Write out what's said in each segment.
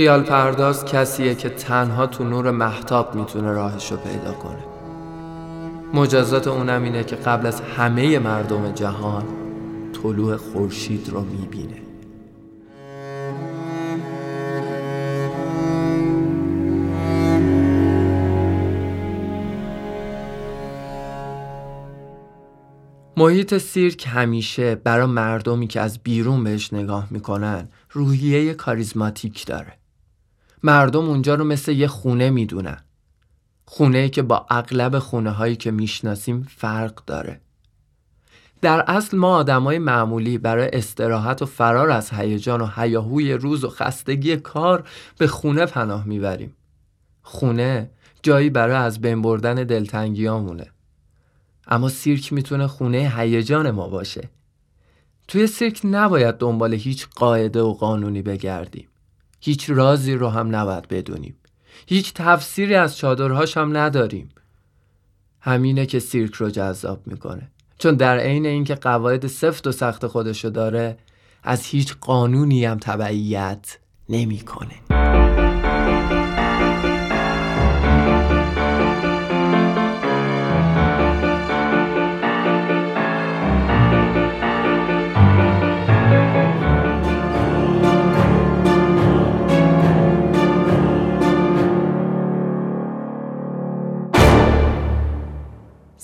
خیال پرداز کسیه که تنها تو نور محتاب می‌تونه راهشو پیدا کنه. مجازات اونم اینه که قبل از همه مردم جهان طلوع خورشید رو می‌بینه. محیط سیرک همیشه برای مردمی که از بیرون بهش نگاه می‌کنن روحیه کاریزماتیک داره. مردم اونجا رو مثل یه خونه می‌دونن. خونه که با اغلب خونه هایی که می‌شناسیم فرق داره. در اصل ما آدمای معمولی برای استراحت و فرار از هیجان و هیاهوی روز و خستگی کار به خونه پناه می‌بریم. خونه جایی برای از بین بردن دلتنگیامونه. اما سیرک می‌تونه خونه هیجان ما باشه. توی سیرک نباید دنبال هیچ قاعده و قانونی بگردیم. هیچ رازی رو هم نباید بدونیم. هیچ تفسیری از چادرهاش هم نداریم. همینه که سیرک رو جذاب می‌کنه. چون در عین اینکه قواعد سفت و سخت خودشو داره از هیچ قانونی هم تبعیت نمی‌کنه.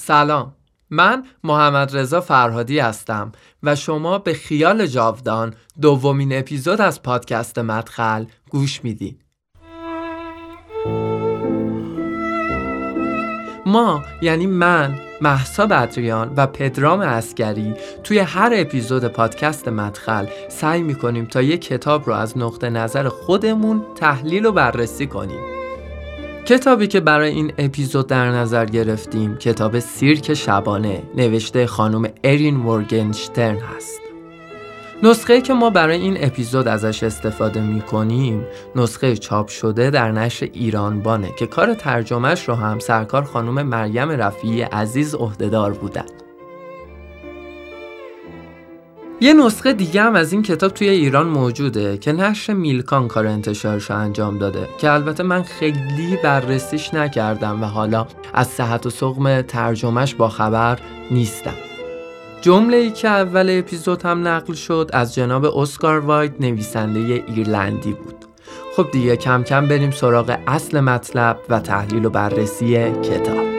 سلام من محمد رضا فرهادی هستم و شما به خیال جاودان دومین اپیزود از پادکست مدخل گوش می‌دید. ما یعنی من محسا بدریان و پدرام اسکری توی هر اپیزود پادکست مدخل سعی می‌کنیم تا یک کتاب رو از نقطه نظر خودمون تحلیل و بررسی کنیم کتابی که برای این اپیزود در نظر گرفتیم کتاب سیرک شبانه نوشته خانم ارین مورگنشترن هست نسخه که ما برای این اپیزود ازش استفاده می کنیم نسخه چاپ شده در نشر ایران بانه که کار ترجمهش رو هم سرکار خانم مریم رفیعی عزیز عهدهدار بودند. یه نسخه دیگه هم از این کتاب توی ایران موجوده که نشر میلکان کار انتشارش انجام داده که البته من خیلی بررسیش نکردم و حالا از صحت و سقم ترجمهش با خبر نیستم. جمله ای که اول اپیزود هم نقل شد از جناب اسکار وایت نویسنده ایرلندی بود. خب دیگه کم کم بریم سراغ اصل مطلب و تحلیل و بررسی کتاب.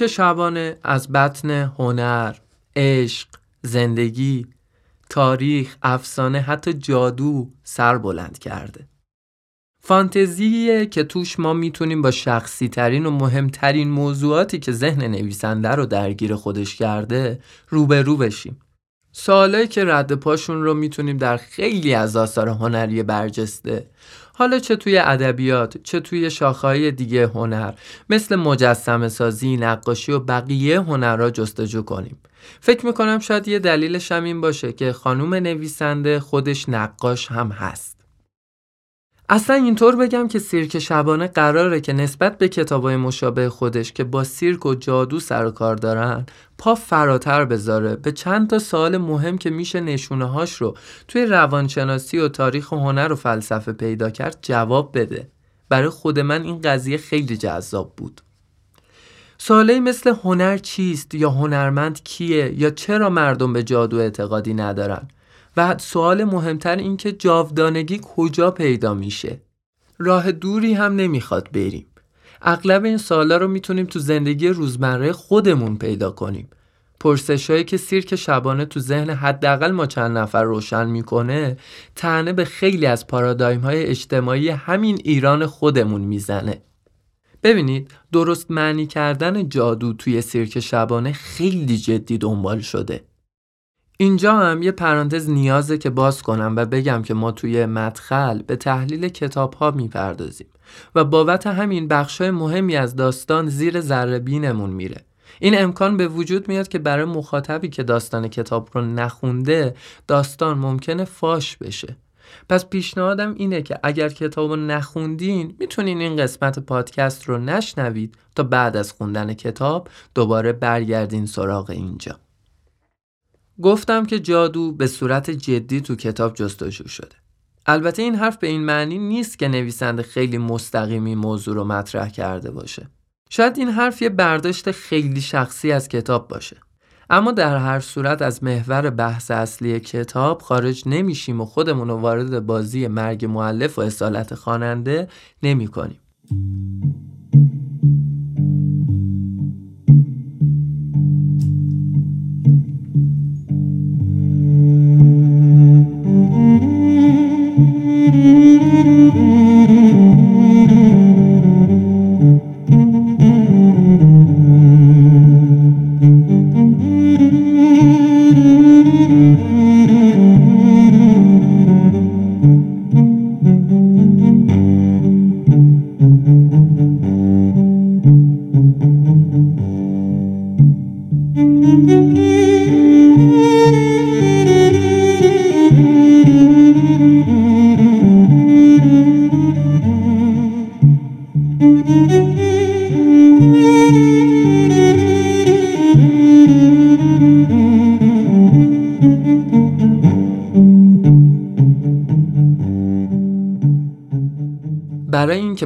سیرک شبانه از بطن هنر، عشق، زندگی، تاریخ، افسانه حتی جادو سر بلند کرده. فانتزیه که توش ما می‌تونیم با شخصی ترین و مهمترین موضوعاتی که ذهن نویسنده رو درگیر خودش کرده روبرو بشیم. سوالایی که رد پاشون رو می‌تونیم در خیلی از آثار هنری برجسته حالا چه توی ادبیات چه توی شاخه‌های دیگه هنر مثل مجسمه سازی، نقاشی و بقیه هنرها جستجو کنیم. فکر می‌کنم شاید یه دلیلش هم این باشه که خانوم نویسنده خودش نقاش هم هست. اصلا اینطور بگم که سیرک شبانه قراره که نسبت به کتابای مشابه خودش که با سیرک و جادو سر و کار دارن پا فراتر بذاره. به چند تا سوال مهم که میشه نشونه هاش رو توی روانشناسی و تاریخ و هنر و فلسفه پیدا کرد جواب بده. برای خود من این قضیه خیلی جذاب بود. سوالی مثل هنر چیست یا هنرمند کیه یا چرا مردم به جادو اعتقادی ندارن؟ و سوال مهمتر این که جاودانگی کجا پیدا میشه. راه دوری هم نمی‌خواد بریم. اغلب این سوالا رو می‌تونیم تو زندگی روزمره خودمون پیدا کنیم. پرسش هایی که سیرک شبانه تو ذهن حداقل ما چند نفر روشن می‌کنه تنه به خیلی از پارادایم های اجتماعی همین ایران خودمون می‌زنه. ببینید درست معنی کردن جادو توی سیرک شبانه خیلی جدی دنبال شده. اینجا هم یه پرانتز نیازه که باز کنم و بگم که ما توی مدخل به تحلیل کتاب ها می‌پردازیم و بابت همین بخشای مهمی از داستان زیر ذره بینمون میره. این امکان به وجود میاد که برای مخاطبی که داستان کتاب رو نخونده داستان ممکنه فاش بشه. پس پیشنهادم اینه که اگر کتاب رو نخوندین می‌تونین این قسمت پادکست رو نشنوید تا بعد از خوندن کتاب دوباره برگردین سراغ اینجا. گفتم که جادو به صورت جدی تو کتاب جستجو شده. البته این حرف به این معنی نیست که نویسنده خیلی مستقیمی موضوع رو مطرح کرده باشه. شاید این حرف یه برداشت خیلی شخصی از کتاب باشه. اما در هر صورت از محور بحث اصلی کتاب خارج نمیشیم و خودمون رو وارد بازی مرگ معلف و اصالت خواننده نمی کنیم. که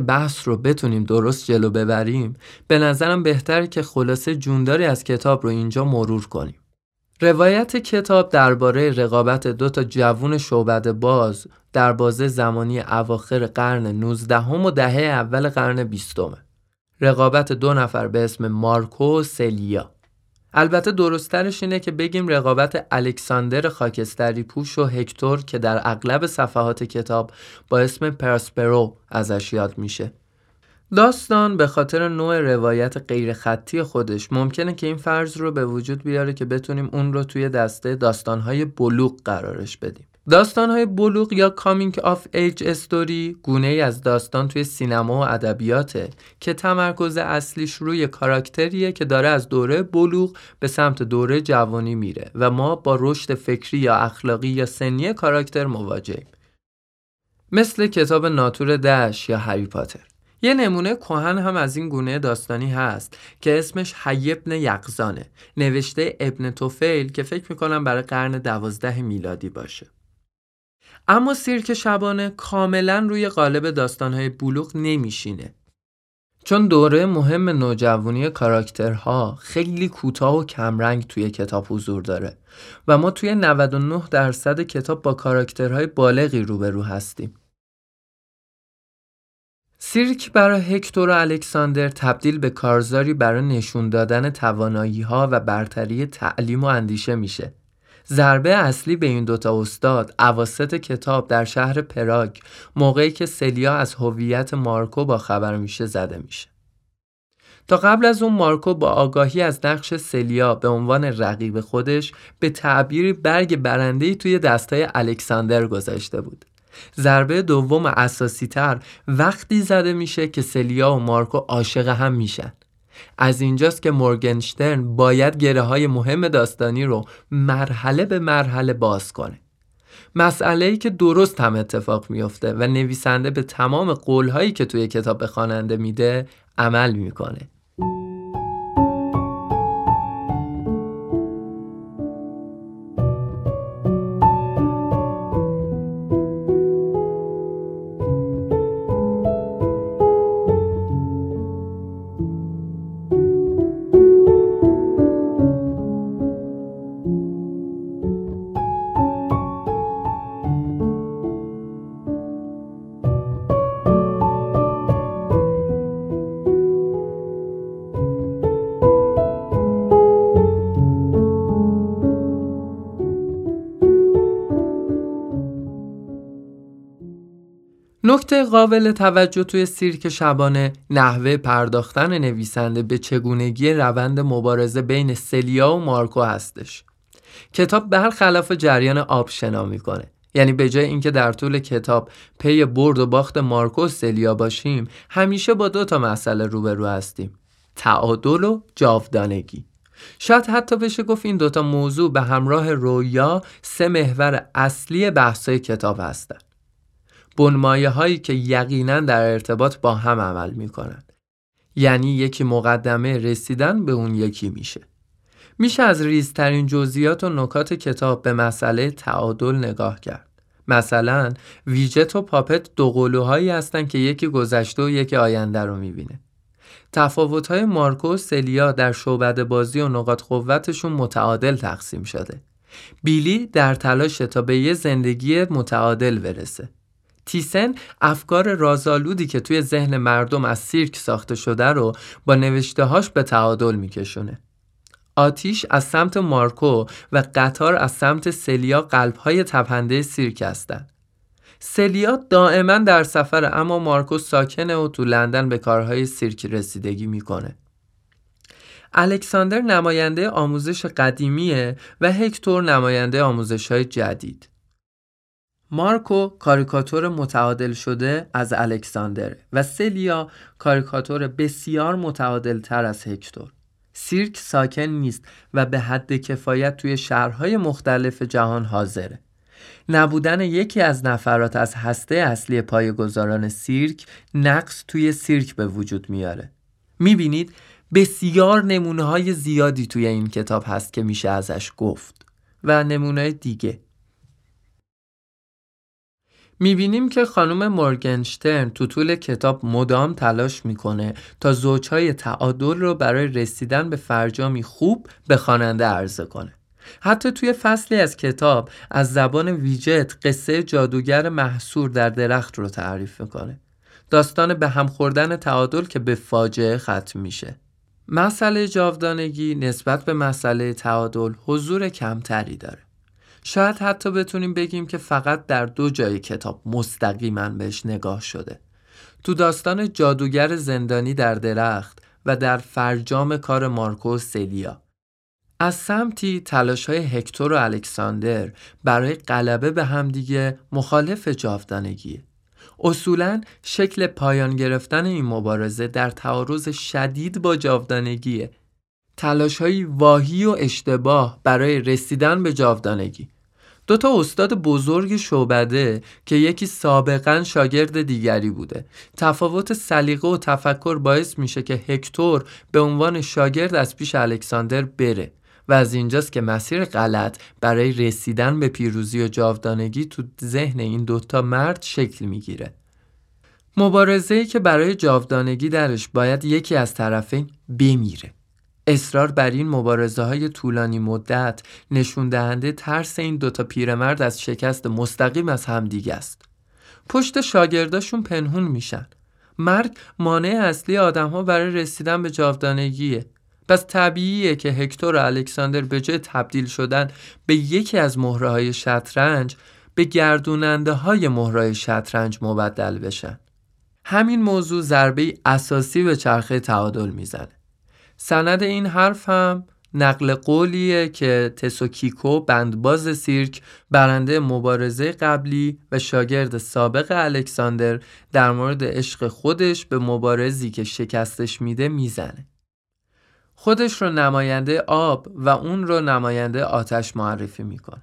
بحث رو بتونیم درست جلو ببریم به نظرم بهتره که خلاصه جونداری از کتاب رو اینجا مرور کنیم. روایت کتاب درباره رقابت دو تا جوون شعبد باز در بازه زمانی اواخر قرن 19 و دهه اول قرن 20 رقابت دو نفر به اسم مارکو و سلیا البته درسترش اینه که بگیم رقابت الکساندر خاکستری پوش و هکتور که در اغلب صفحات کتاب با اسم پراسپرو ازش یاد میشه. داستان به خاطر نوع روایت غیر خطی خودش ممکنه که این فرض رو به وجود بیاره که بتونیم اون رو توی دسته داستانهای بلوغ قرارش بدیم. داستانهای بلوغ یا coming of age story گونه ای از داستان توی سینما و ادبیاته که تمرکز اصلیش روی کاراکتریه که داره از دوره بلوغ به سمت دوره جوانی میره و ما با رشد فکری یا اخلاقی یا سنی کاراکتر مواجهیم. مثل کتاب ناتور دش یا هری پاتر. یه نمونه کهن هم از این گونه داستانی هست که اسمش حی ابن یقزانه نوشته ابن توفیل که فکر می‌کنم برای قرن دوازده میلادی باشه. اما سیرک شبانه کاملا روی قالب داستانهای بلوغ نمیشینه چون دوره مهم نوجوانی کاراکترها خیلی کوتاه و کمرنگ توی کتاب حضور داره و ما توی 99 درصد کتاب با کاراکترهای بالغی روبرو هستیم. سیرک برای هکتور و الکساندر تبدیل به کارزاری برای نشون دادن توانایی ها و برتری تعلیم و اندیشه میشه ضربه اصلی به این دوتا استاد اواسط کتاب در شهر پراگ موقعی که سلیا از هویت مارکو با خبر میشه زده میشه. تا قبل از اون مارکو با آگاهی از نقش سلیا به عنوان رقیب خودش به تعبیری برگ برندهی توی دستای الکساندر گذاشته بود. ضربه دوم اساسی تر وقتی زده میشه که سلیا و مارکو عاشق هم میشن. از اینجاست که مورگنشترن باید گره های مهم داستانی رو مرحله به مرحله باز کنه. مسئله ای که درست هم اتفاق میفته و نویسنده به تمام قولهایی که توی کتاب به خواننده میده عمل می‌کنه. نکته قابل توجه توی سیرک شبانه نحوه پرداختن نویسنده به چگونگی روند مبارزه بین سلیا و مارکو هستش. کتاب برخلاف جریان آب شنا می‌کنه یعنی به جای اینکه در طول کتاب پی برد و باخت مارکوس سلیا باشیم همیشه با دو تا مسئله روبرو هستیم تعادل و جاودانگی شاید حتی بشه گفت این دوتا موضوع به همراه رویا سه محور اصلی بحثای کتاب هستند. بنمایه هایی که یقینا در ارتباط با هم عمل می‌کنن. یعنی یکی مقدمه رسیدن به اون یکی میشه. میشه از ریزترین جزئیات و نکات کتاب به مسئله تعادل نگاه کرد. مثلا ویجت و پاپت دو قلوهایی هستن که یکی گذشته و یکی آینده رو می‌بینه. تفاوت‌های مارکو و سلیا در شعبد بازی و نقاط قوتشون متعادل تقسیم شده. بیلی در تلاش تا به یه زندگی متعادل برسه. تیسن افکار رازآلودی که توی ذهن مردم از سیرک ساخته شده رو با نوشتهاش به تعادل میکشونه. آتیش از سمت مارکو و قطار از سمت سلیا قلبهای تپنده سیرک هستند. سلیا دائما در سفر اما مارکو ساکنه و تو لندن به کارهای سیرک رسیدگی می‌کنه. الکساندر نماینده آموزش قدیمیه و هکتور نماینده آموزش های جدید. مارکو کاریکاتور متعادل شده از الکساندر و سلیا کاریکاتور بسیار متعادل تر از هکتور. سیرک ساکن نیست و به حد کفایت توی شهرهای مختلف جهان حاضره. نبودن یکی از نفرات از هسته اصلی پایگزاران سیرک نقص توی سیرک به وجود میاره. می‌بینید بسیار نمونه های زیادی توی این کتاب هست که میشه ازش گفت و نمونه دیگه می‌بینیم که خانم مورگنشترن تو طول کتاب مدام تلاش می‌کنه تا زوجهای تعادل رو برای رسیدن به فرجامی خوب به خواننده عرضه کنه. حتی توی فصلی از کتاب از زبان ویجت قصه جادوگر محصور در درخت رو تعریف می‌کنه. داستان به هم خوردن تعادل که به فاجعه ختم میشه. مسئله جاودانگی نسبت به مسئله تعادل حضور کمتری داره. شاید حتی بتونیم بگیم که فقط در دو جای کتاب مستقیما بهش نگاه شده. تو داستان جادوگر زندانی در درخت و در فرجام کار مارکو سلیا. از سمتی تلاش های هکتور و الکساندر برای غلبه به همدیگه مخالف جاودانگیه. اصولا شکل پایان گرفتن این مبارزه در تعارض شدید با جاودانگیه. تلاش های واهی و اشتباه برای رسیدن به جاودانگی. دو تا استاد بزرگ شعبده که یکی سابقا شاگرد دیگری بوده تفاوت سلیقه و تفکر باعث میشه که هکتور به عنوان شاگرد از پیش الکساندر بره و از اینجاست که مسیر غلط برای رسیدن به پیروزی و جاودانگی تو ذهن این دوتا مرد شکل می‌گیره. مبارزه‌ای که برای جاودانگی درش باید یکی از طرفین بمیره. اصرار بر این مبارزه های طولانی مدت نشون دهنده ترس این دوتا پیرمرد از شکست مستقیم از همدیگه است. پشت شاگرداشون پنهون میشن. مرگ مانع اصلی آدم ها برای رسیدن به جاودانگیه. پس طبیعیه که هکتور و الکساندر به جای تبدیل شدن به یکی از مهره های شطرنج به گردوننده های مهره شطرنج مبدل بشن. همین موضوع ضربه اساسی به چرخه تعادل می‌زنه. سند این حرف هم نقل قولیه که تسوکیکو بندباز سیرک برنده مبارزه قبلی و شاگرد سابق الکساندر در مورد عشق خودش به مبارزی که شکستش میده می‌زنه. خودش رو نماینده آب و اون رو نماینده آتش معرفی می‌کنه.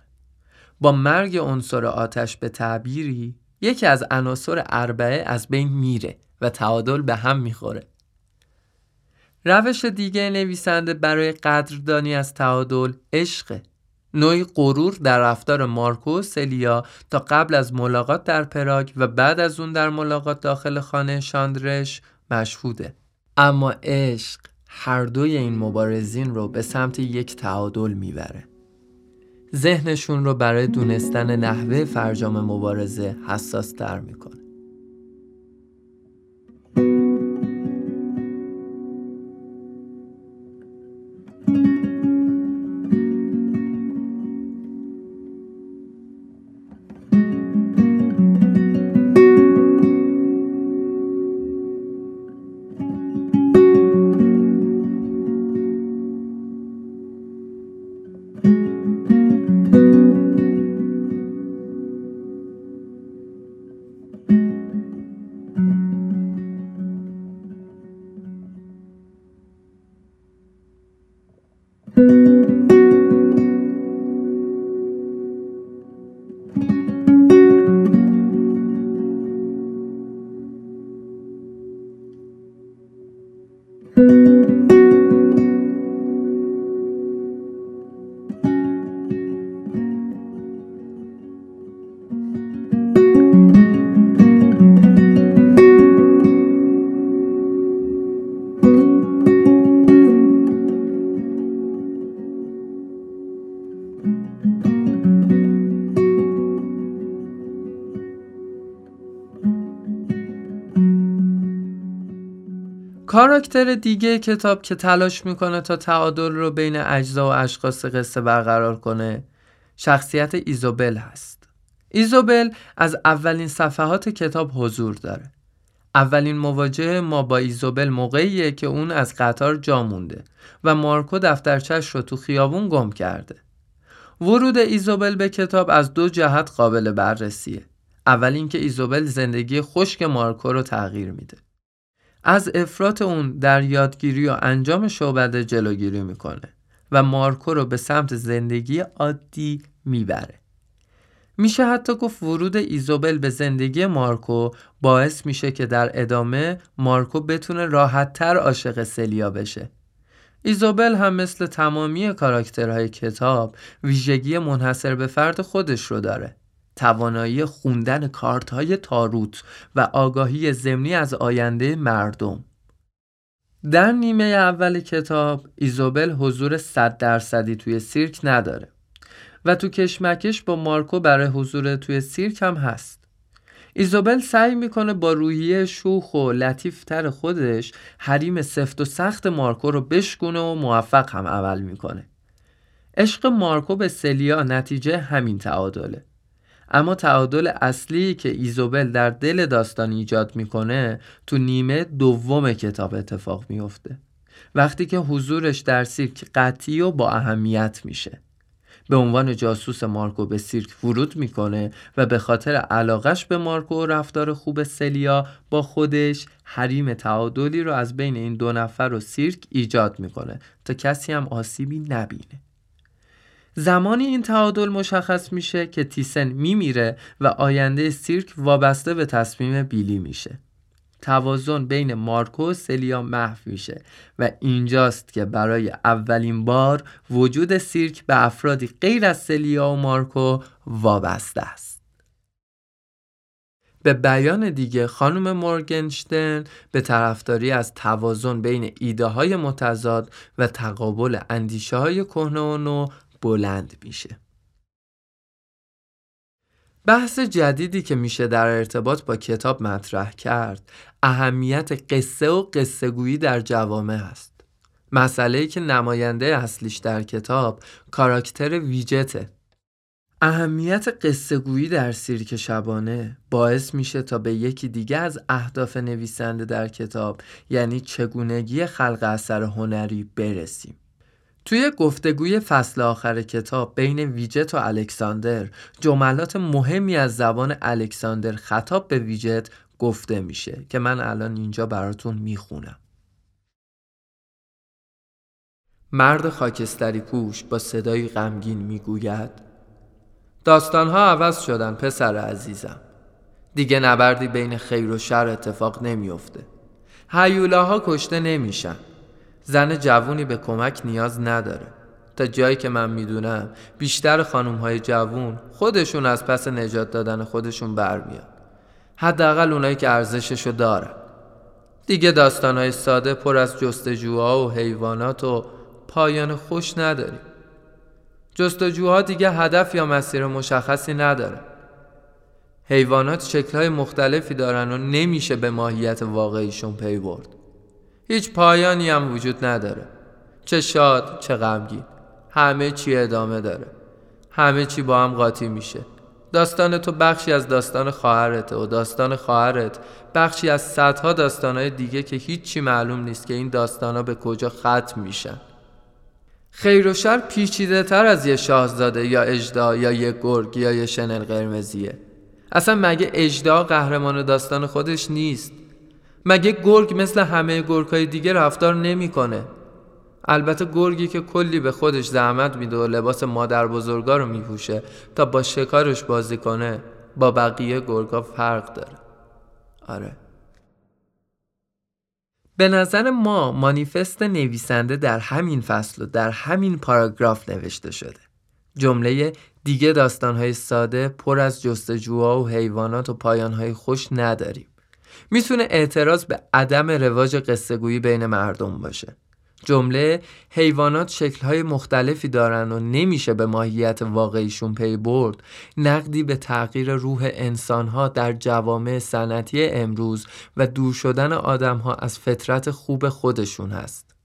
با مرگ عنصر آتش به تعبیری یکی از عناصر اربعه از بین میره و تعادل به هم می‌خوره. روش دیگه نویسنده برای قدردانی از تعادل عشق. نوعی غرور در رفتار مارکو و سلیا تا قبل از ملاقات در پراگ و بعد از اون در ملاقات داخل خانه شاندرش مشهوده. اما عشق هر دوی این مبارزین رو به سمت یک تعادل می‌بره. ذهنشون رو برای دونستن نحوه فرجام مبارزه حساس تر می‌کنه. کاراکتر دیگه کتاب که تلاش می‌کنه تا تعادل رو بین اجزا و اشخاص قصه برقرار کنه شخصیت ایزوبل هست. ایزوبل از اولین صفحات کتاب حضور داره. اولین مواجهه ما با ایزوبل موقعیه که اون از قطار جا مونده و مارکو دفترچش رو تو خیابون گم کرده. ورود ایزوبل به کتاب از دو جهت قابل بررسیه. اول اینکه ایزوبل زندگی خشک مارکو رو تغییر میده. از افراط اون در یادگیری و انجام شعبده جلوگیری می‌کنه و مارکو رو به سمت زندگی عادی می‌بره. میشه حتی گفت ورود ایزوبل به زندگی مارکو باعث میشه که در ادامه مارکو بتونه راحتتر عاشق سلیا بشه. ایزوبل هم مثل تمامی کاراکترهای کتاب ویژگی منحصر به فرد خودش رو داره. توانایی خوندن کارت های تاروت و آگاهی زمینی از آینده مردم. در نیمه اول کتاب ایزوبل حضور 100 درصدی توی سیرک نداره و تو کشمکش با مارکو برای حضور توی سیرک هم هست. ایزوبل سعی می‌کنه با روحیه شوخ و لطیفتر خودش حریم سفت و سخت مارکو رو بشکونه و موفق هم عمل می‌کنه. عشق مارکو به سلیا نتیجه همین تعادله. اما تعادل اصلی که ایزوبل در دل داستان ایجاد می‌کنه تو نیمه دوم کتاب اتفاق میفته وقتی که حضورش در سیرک قطعی و با اهمیت میشه. به عنوان جاسوس مارکو به سیرک ورود می‌کنه و به خاطر علاقش به مارکو و رفتار خوب سلیا با خودش حریم تعادلی رو از بین این دو نفر و سیرک ایجاد می‌کنه تا کسی هم آسیبی نبینه. زمانی این تعادل مشخص میشه که تیسن میمیره و آینده سیرک وابسته به تصمیم بیلی میشه. توازن بین مارکو و سلیا محو میشه و اینجاست که برای اولین بار وجود سیرک به افرادی غیر از سلیا و مارکو وابسته است. به بیان دیگه خانم مورگنشتن به طرفداری از توازن بین ایده های متضاد و تقابل اندیشه های کهنه و نو بلند میشه. بحث جدیدی که میشه در ارتباط با کتاب مطرح کرد اهمیت قصه و قصه گویی در جوامع است. مسئله که نماینده اصلیش در کتاب کاراکتر ویجته اهمیت قصه گویی در سیرک شبانه باعث میشه تا به یکی دیگه از اهداف نویسنده در کتاب یعنی چگونگی خلق اثر هنری برسیم. توی گفتگوی فصل آخر کتاب بین ویجت و الکساندر جملات مهمی از زبان الکساندر خطاب به ویجت گفته میشه که من الان اینجا براتون می‌خونم. مرد خاکستری پوش با صدای غمگین می‌گوید داستانها عوض شدن پسر عزیزم. دیگه نبردی بین خیر و شر اتفاق نمیافته. هیولاها کشته نمیشن. زن جوونی به کمک نیاز نداره. تا جایی که من می‌دونم بیشتر خانوم های جوون خودشون از پس نجات دادن خودشون برمیاد حداقل اونایی که ارزششو دارن. دیگه های ساده پر از جستجوها و حیوانات و پایان خوش نداریم. جستجوها دیگه هدف یا مسیر مشخصی نداره. حیوانات شکلهای مختلفی دارن و نمیشه به ماهیت واقعیشون پی برد. هیچ پایانی هم وجود نداره. چه شاد چه غمگین. همه چی ادامه داره. همه چی با هم قاطی میشه. داستان تو بخشی از داستان خواهرته و داستان خواهرت بخشی از صدها داستانهای دیگه که هیچی معلوم نیست که این داستانها به کجا ختم میشن. خیر و شر پیچیده تر از یه شاهزاده یا اجدا یا یه گرگ یا یه شنل قرمزیه. اصلا مگه اجدا قهرمان داستان خودش نیست؟ مگه گرگ مثل همه گرگهای دیگه رفتار نمی‌کنه؟ البته گرگی که کلی به خودش زحمت میده و لباس مادر بزرگا رو میپوشه تا با شکارش بازی کنه با بقیه گرگا فرق داره. آره. به نظر ما مانیفست نویسنده در همین فصل و در همین پاراگراف نوشته شده. جمله دیگه داستانهای ساده پر از جستجوها و حیوانات و پایانهای خوش نداریم. می‌تونه اعتراض به عدم رواج قصه بین مردم باشه. جمله حیوانات شکلهای مختلفی دارن و نمیشه به ماهیت واقعیشون پی برد. نقدی به تغییر روح انسانها در جوامع صنعتی امروز و دور شدن آدمها از فطرت خوب خودشون هست.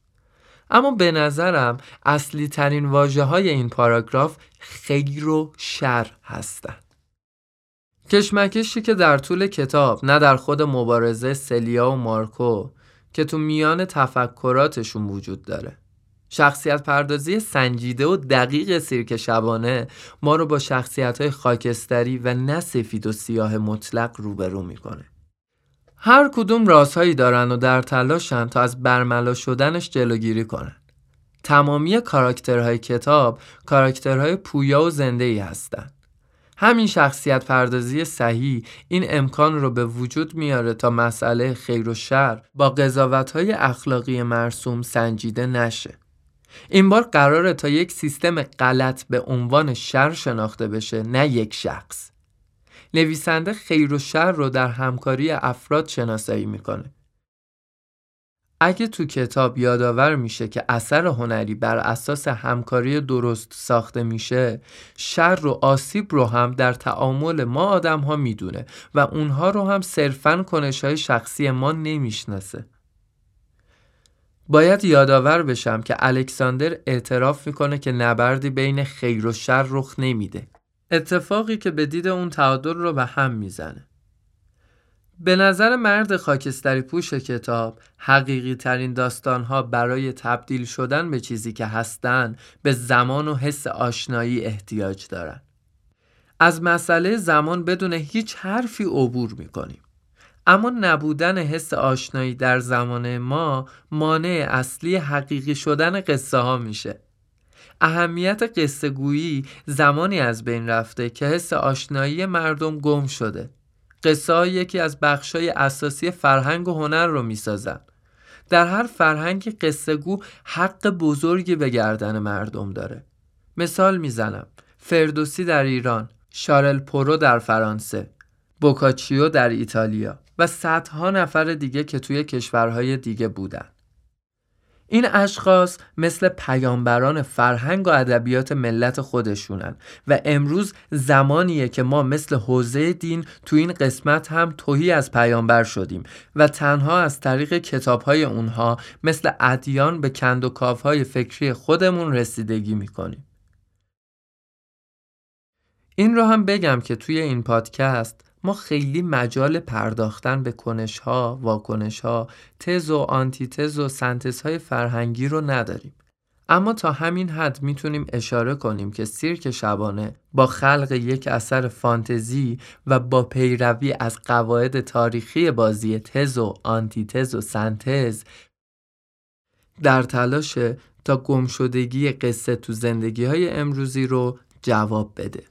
اما به نظرم اصلی ترین واجه های این پاراگراف خیر و شر هستند. کشمکشی که در طول کتاب نه در خود مبارزه سلیا و مارکو که تو میان تفکراتشون وجود داره. شخصیت پردازی سنجیده و دقیق سیرک شبانه ما رو با شخصیت های خاکستری و نه سفید و سیاه مطلق روبرو می‌کنه. هر کدوم رازهایی دارن و در تلاشن تا از برملا شدنش جلوگیری کنن. تمامی کاراکترهای کتاب کاراکترهای پویا و زنده ای هستند. همین شخصیت پردازی صحیح این امکان رو به وجود میاره تا مسئله خیر و شر با قضاوت های اخلاقی مرسوم سنجیده نشه. این بار قراره تا یک سیستم غلط به عنوان شر شناخته بشه نه یک شخص. نویسنده خیر و شر رو در همکاری افراد شناسایی می‌کنه. اگه تو کتاب یادآور میشه که اثر هنری بر اساس همکاری درست ساخته میشه شر و آسیب رو هم در تعامل ما آدم ها می‌دونه و اونها رو هم صرفا کنش های شخصی ما نمی‌شناسه. باید یادآور بشم که الکساندر اعتراف می‌کنه که نبردی بین خیر و شر رخ نمیده. اتفاقی که به دید اون تعادل رو به هم می‌زنه. به نظر مرد خاکستری پوش کتاب حقیقی ترین داستان ها برای تبدیل شدن به چیزی که هستن به زمان و حس آشنایی احتیاج دارن. از مسئله زمان بدون هیچ حرفی عبور می‌کنیم. اما نبودن حس آشنایی در زمان ما مانع اصلی حقیقی شدن قصه ها میشه. اهمیت قصه گویی زمانی از بین رفته که حس آشنایی مردم گم شده. قصه یکی از بخشای اساسی فرهنگ و هنر رو می‌سازن. در هر فرهنگ قصه گو حق بزرگی به گردن مردم داره. مثال می‌زنم. فردوسی در ایران شارل پورو در فرانسه بوکاچیو در ایتالیا و صدها نفر دیگه که توی کشورهای دیگه بودن. این اشخاص مثل پیامبران فرهنگ و ادبیات ملت خودشونن و امروز زمانیه که ما مثل حوزه دین تو این قسمت هم توهی از پیامبر شدیم و تنها از طریق کتابهای اونها مثل ادیان به کند و کافهای فکری خودمون رسیدگی می‌کنیم. این رو هم بگم که توی این پادکست ما خیلی مجال پرداختن به کنش ها، واکنش ها، تز و آنتی تز و سنتز های فرهنگی رو نداریم. اما تا همین حد می‌تونیم اشاره کنیم که سیرک شبانه با خلق یک اثر فانتزی و با پیروی از قواعد تاریخی بازی تز و آنتی تز و سنتز در تلاش تا گمشدگی قصه تو زندگی های امروزی رو جواب بده.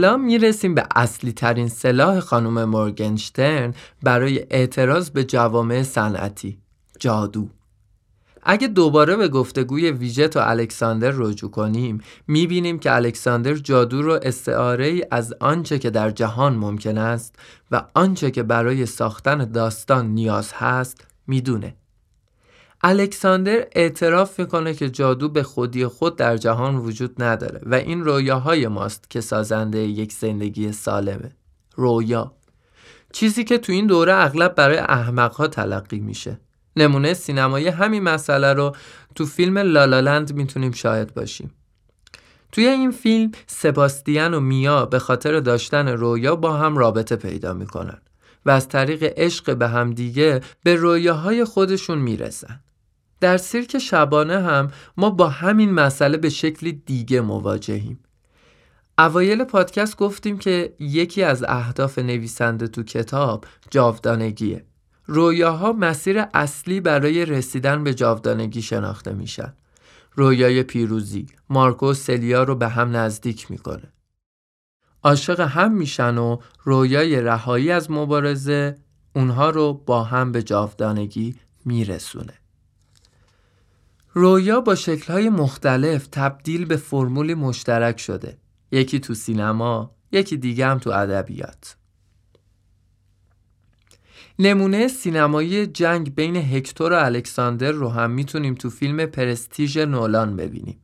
حالا می‌رسیم به اصلی ترین سلاح خانم مورگنشترن برای اعتراض به جوامع صنعتی. جادو. اگه دوباره به گفتگوی ویژت و الکساندر رجوع کنیم می‌بینیم که الکساندر جادو رو استعاره ای از آنچه که در جهان ممکن است و آنچه که برای ساختن داستان نیاز هست می‌دونه. الکساندر اعتراف می‌کنه که جادو به خودی خود در جهان وجود نداره و این رویاهای ماست که سازنده یک زندگی سالمه. رویا. چیزی که تو این دوره اغلب برای احمقها تلقی میشه. نمونه سینمایی همین مسئله رو تو فیلم لالالند می‌تونیم شاهد باشیم. توی این فیلم سباستیان و میا به خاطر داشتن رویا با هم رابطه پیدا می‌کنن و از طریق عشق به هم دیگه به رویاهای خودشون می‌رسن. در سیرک شبانه هم ما با همین مسئله به شکلی دیگه مواجهیم. اوایل پادکست گفتیم که یکی از اهداف نویسنده تو کتاب جاودانگیه. رویاها مسیر اصلی برای رسیدن به جاودانگی شناخته میشن. رویای پیروزی مارکو سلیا رو به هم نزدیک می‌کنه. عاشق هم میشن و رویای رهایی از مبارزه اونها رو با هم به جاودانگی میرسونه. رویا با شکلهای مختلف تبدیل به فرمولی مشترک شده. یکی تو سینما، یکی دیگه هم تو ادبیات. نمونه سینمایی جنگ بین هکتور و الکساندر رو هم می‌تونیم تو فیلم پرستیژ نولان ببینیم.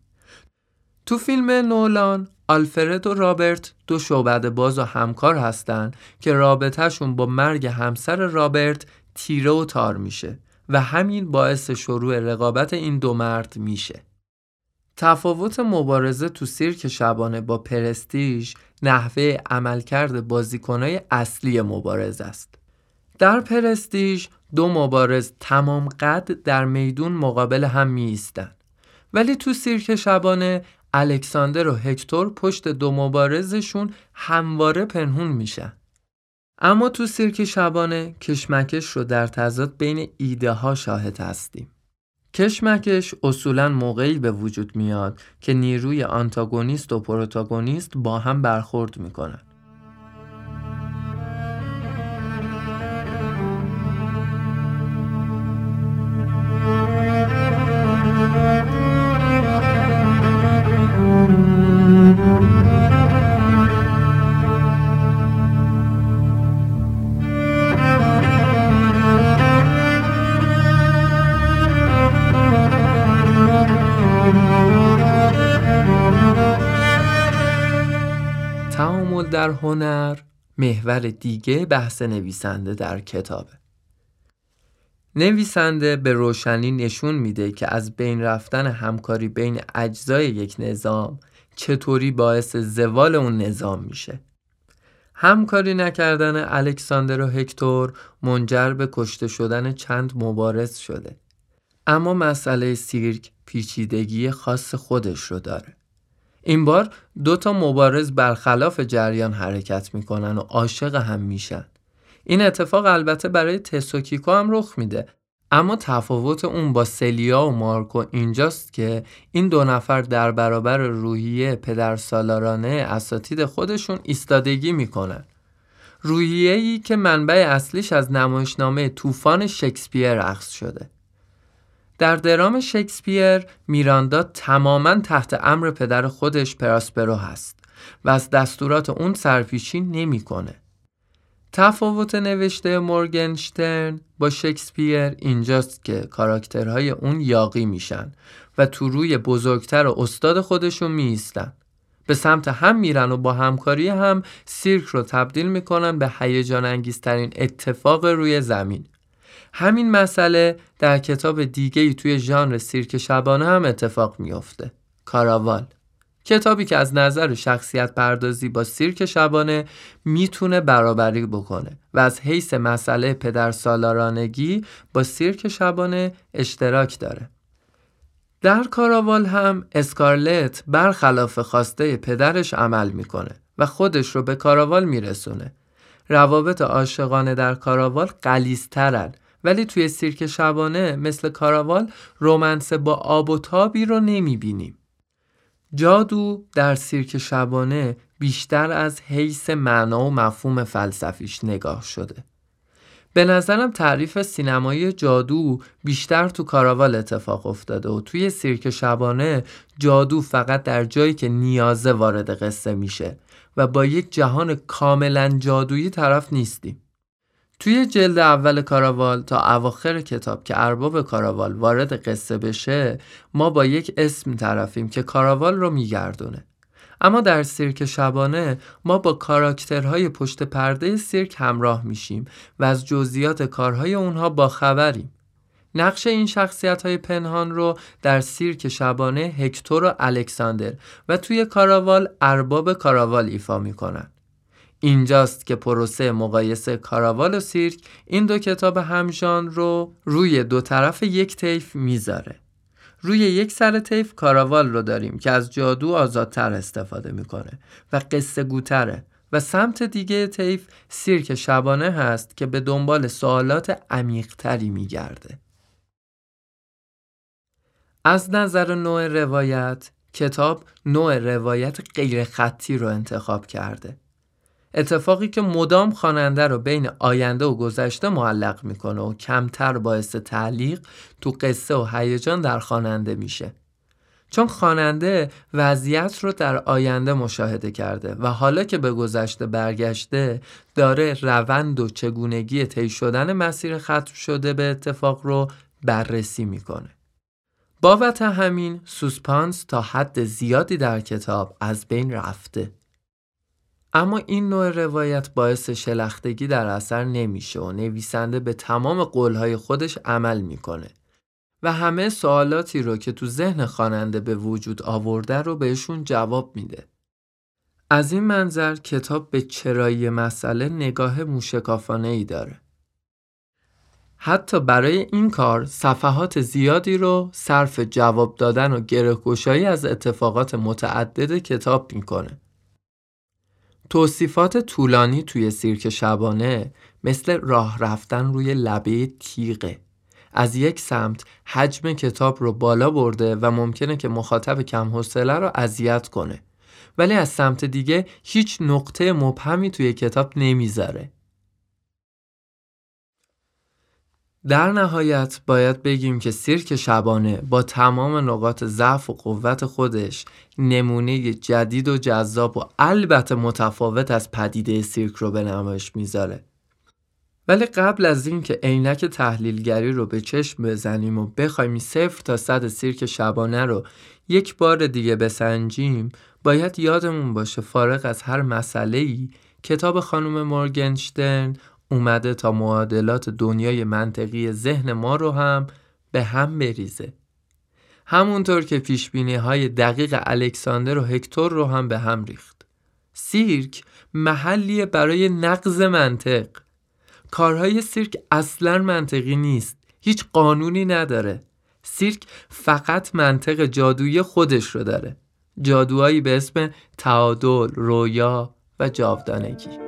تو فیلم نولان آلفرد و رابرت دو شعبد باز و همکار هستند که رابطهشون با مرگ همسر رابرت تیره و تار میشه و همین باعث شروع رقابت این دو مرد میشه. تفاوت مبارزه تو سیرک شبانه با پرستیژ نحوه عملکرد بازیکنای اصلی مبارزه است. در پرستیژ دو مبارز تمام قد در میدون مقابل هم می ولی تو سیرک شبانه الکساندر و هکتور پشت دو مبارزشون همواره پنهون میشن. اما تو سیرک شبانه کشمکش رو در تضاد بین ایده ها شاهد هستیم. کشمکش اصولا موقعی به وجود میاد که نیروی آنتاگونیست و پروتاگونیست با هم برخورد می‌کنن. در هنر محور دیگه بحث نویسنده در کتابه. نویسنده به روشنی نشون میده که از بین رفتن همکاری بین اجزای یک نظام چطوری باعث زوال اون نظام میشه. همکاری نکردن الکساندر و هکتور منجر به کشته شدن چند مبارز شده. اما مسئله سیرک پیچیدگی خاص خودش رو داره. این بار دو تا مبارز برخلاف جریان حرکت می‌کنن و عاشق هم میشن. این اتفاق البته برای تسوکیکو هم رخ میده اما تفاوت اون با سلیا و مارکو اینجاست که این دو نفر در برابر روحیه پدر سالارانه اساتید خودشون ایستادگی می‌کنن. روحیه ای که منبع اصلیش از نمایشنامه طوفان شکسپیر اخذ شده. در درام شکسپیر میراندا تماما تحت امر پدر خودش پراسپرو هست و از دستورات اون سرپیچی نمی‌کنه. تفاوت نوشته مورگنشترن با شکسپیر اینجاست که کاراکترهای اون یاقی میشن و تو روی بزرگتر و استاد خودشون میستن. به سمت هم میرن و با همکاری هم سیرک رو تبدیل می‌کنن به هیجان انگیزترین اتفاق روی زمین. همین مسئله در کتاب دیگه ای توی ژانر سیرک شبانه هم اتفاق میافته. کاراوال کتابی که از نظر شخصیت پردازی با سیرک شبانه می‌تونه برابری بکنه و از حیث مسئله پدر سالارانگی با سیرک شبانه اشتراک داره. در کاراوال هم اسکارلت برخلاف خواسته پدرش عمل می‌کنه و خودش رو به کاراوال میرسونه. روابط عاشقانه در کاراوال قلیزترن ولی توی سیرک شبانه مثل کاراوال رومنس با آب و تابی رو نمی‌بینیم. جادو در سیرک شبانه بیشتر از حیث معنا و مفهوم فلسفیش نگاه شده. به نظرم تعریف سینمایی جادو بیشتر تو کاراوال اتفاق افتاده و توی سیرک شبانه جادو فقط در جایی که نیازه وارد قصه میشه و با یک جهان کاملا جادویی طرف نیستیم. توی جلد اول کاراوال تا اواخر کتاب که ارباب کاراوال وارد قصه بشه ما با یک اسم طرفیم که کاراوال رو میگردونه اما در سیرک شبانه ما با کاراکترهای پشت پرده سیرک همراه میشیم و از جزئیات کارهای اونها با خبریم. نقش این شخصیت های پنهان رو در سیرک شبانه هکتور و الکساندر و توی کاراوال ارباب کاراوال ایفا می‌کنن. اینجاست که پروسه مقایسه کاراوال و سیرک این دو کتاب همژان رو روی دو طرف یک طیف می‌ذاره. روی یک سر طیف کاراوال رو داریم که از جادو آزادتر استفاده می‌کنه و قصه گوتره و سمت دیگه طیف سیرک شبانه هست که به دنبال سوالات عمیقتری میگرده. از نظر نوع روایت کتاب نوع روایت غیر خطی رو انتخاب کرده. اتفاقی که مدام خواننده رو بین آینده و گذشته معلق می‌کنه و کمتر باعث تعلیق تو قصه و هیجان در خواننده میشه. چون خواننده وضعیت رو در آینده مشاهده کرده و حالا که به گذشته برگشته داره روند و چگونگی طی شدن مسیر ختم شده به اتفاق رو بررسی می‌کنه. بابت همین سوسپانس تا حد زیادی در کتاب از بین رفته. اما این نوع روایت باعث شلختگی در اثر نمیشه و نویسنده به تمام قولهای خودش عمل می‌کنه و همه سوالاتی رو که تو ذهن خواننده به وجود آورده رو بهشون جواب میده. از این منظر کتاب به چرایی مسئله نگاه موشکافانه ای داره. حتی برای این کار صفحات زیادی رو صرف جواب دادن و گرهگشایی از اتفاقات متعدد کتاب می‌کنه. توصیفات طولانی توی سیرک شبانه مثل راه رفتن روی لبه تیغه. از یک سمت حجم کتاب رو بالا برده و ممکنه که مخاطب کم حوصله رو اذیت کنه. ولی از سمت دیگه هیچ نقطه مبهمی توی کتاب نمی‌ذاره. در نهایت باید بگیم که سیرک شبانه با تمام نقاط ضعف و قوت خودش نمونه جدید و جذاب و البته متفاوت از پدیده سیرک رو به نمایش می‌ذاره. ولی قبل از اینکه عینک تحلیلگری رو به چشم بزنیم و بخوایم صفر تا صد سیرک شبانه رو یک بار دیگه بسنجیم باید یادمون باشه فارغ از هر مسئله ای کتاب خانم مورگنشترن اومده تا معادلات دنیای منطقی ذهن ما رو هم به هم بریزه. همونطور که پیش های دقیق الکساندر و هکتور رو هم به هم ریخت. سیرک محلیه برای نقض منطق. کارهای سیرک اصلا منطقی نیست. هیچ قانونی نداره. سیرک فقط منطق جادویی خودش رو داره. جادوهایی به اسم تعادل، رویا و جاودانگی.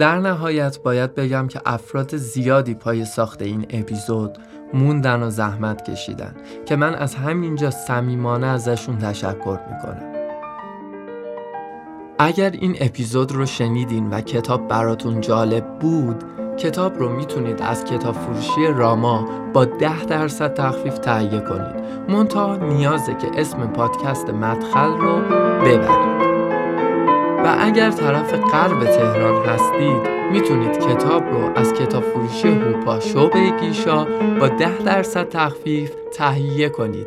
در نهایت باید بگم که افراد زیادی پای ساخت این اپیزود موندن و زحمت کشیدن که من از همینجا صمیمانه ازشون تشکر می‌کنم. اگر این اپیزود رو شنیدین و کتاب براتون جالب بود کتاب رو می‌تونید از کتاب فروشی راما با ده درصد تخفیف تهیه کنید. منتها نیازه که اسم پادکست مدخل رو ببرید. و اگر طرف غرب تهران هستید می‌تونید کتاب رو از کتاب فروشی هوپا شعبه گیشا با ده درصد تخفیف تهیه کنید.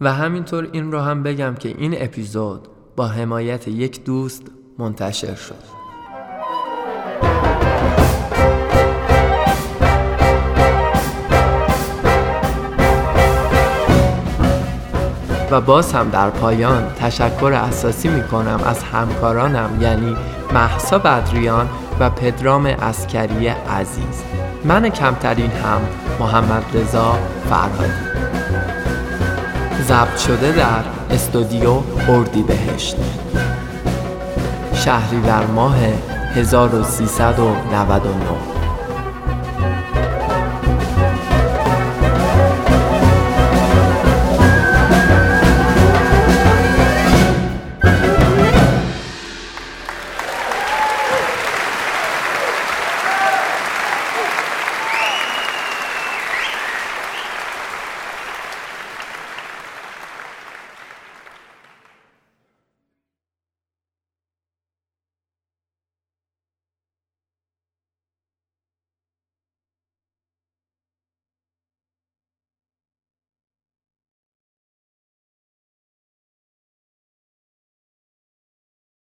و همینطور این رو هم بگم که این اپیزود با حمایت یک دوست منتشر شد. و باز هم در پایان تشکر اساسی می کنم از همکارانم یعنی محسا بدریان و پدرام اسکری عزیز. من کمترین هم محمد رضا فرهادی ضبط شده در استودیو اردی بهشت. شهری در ماه 1399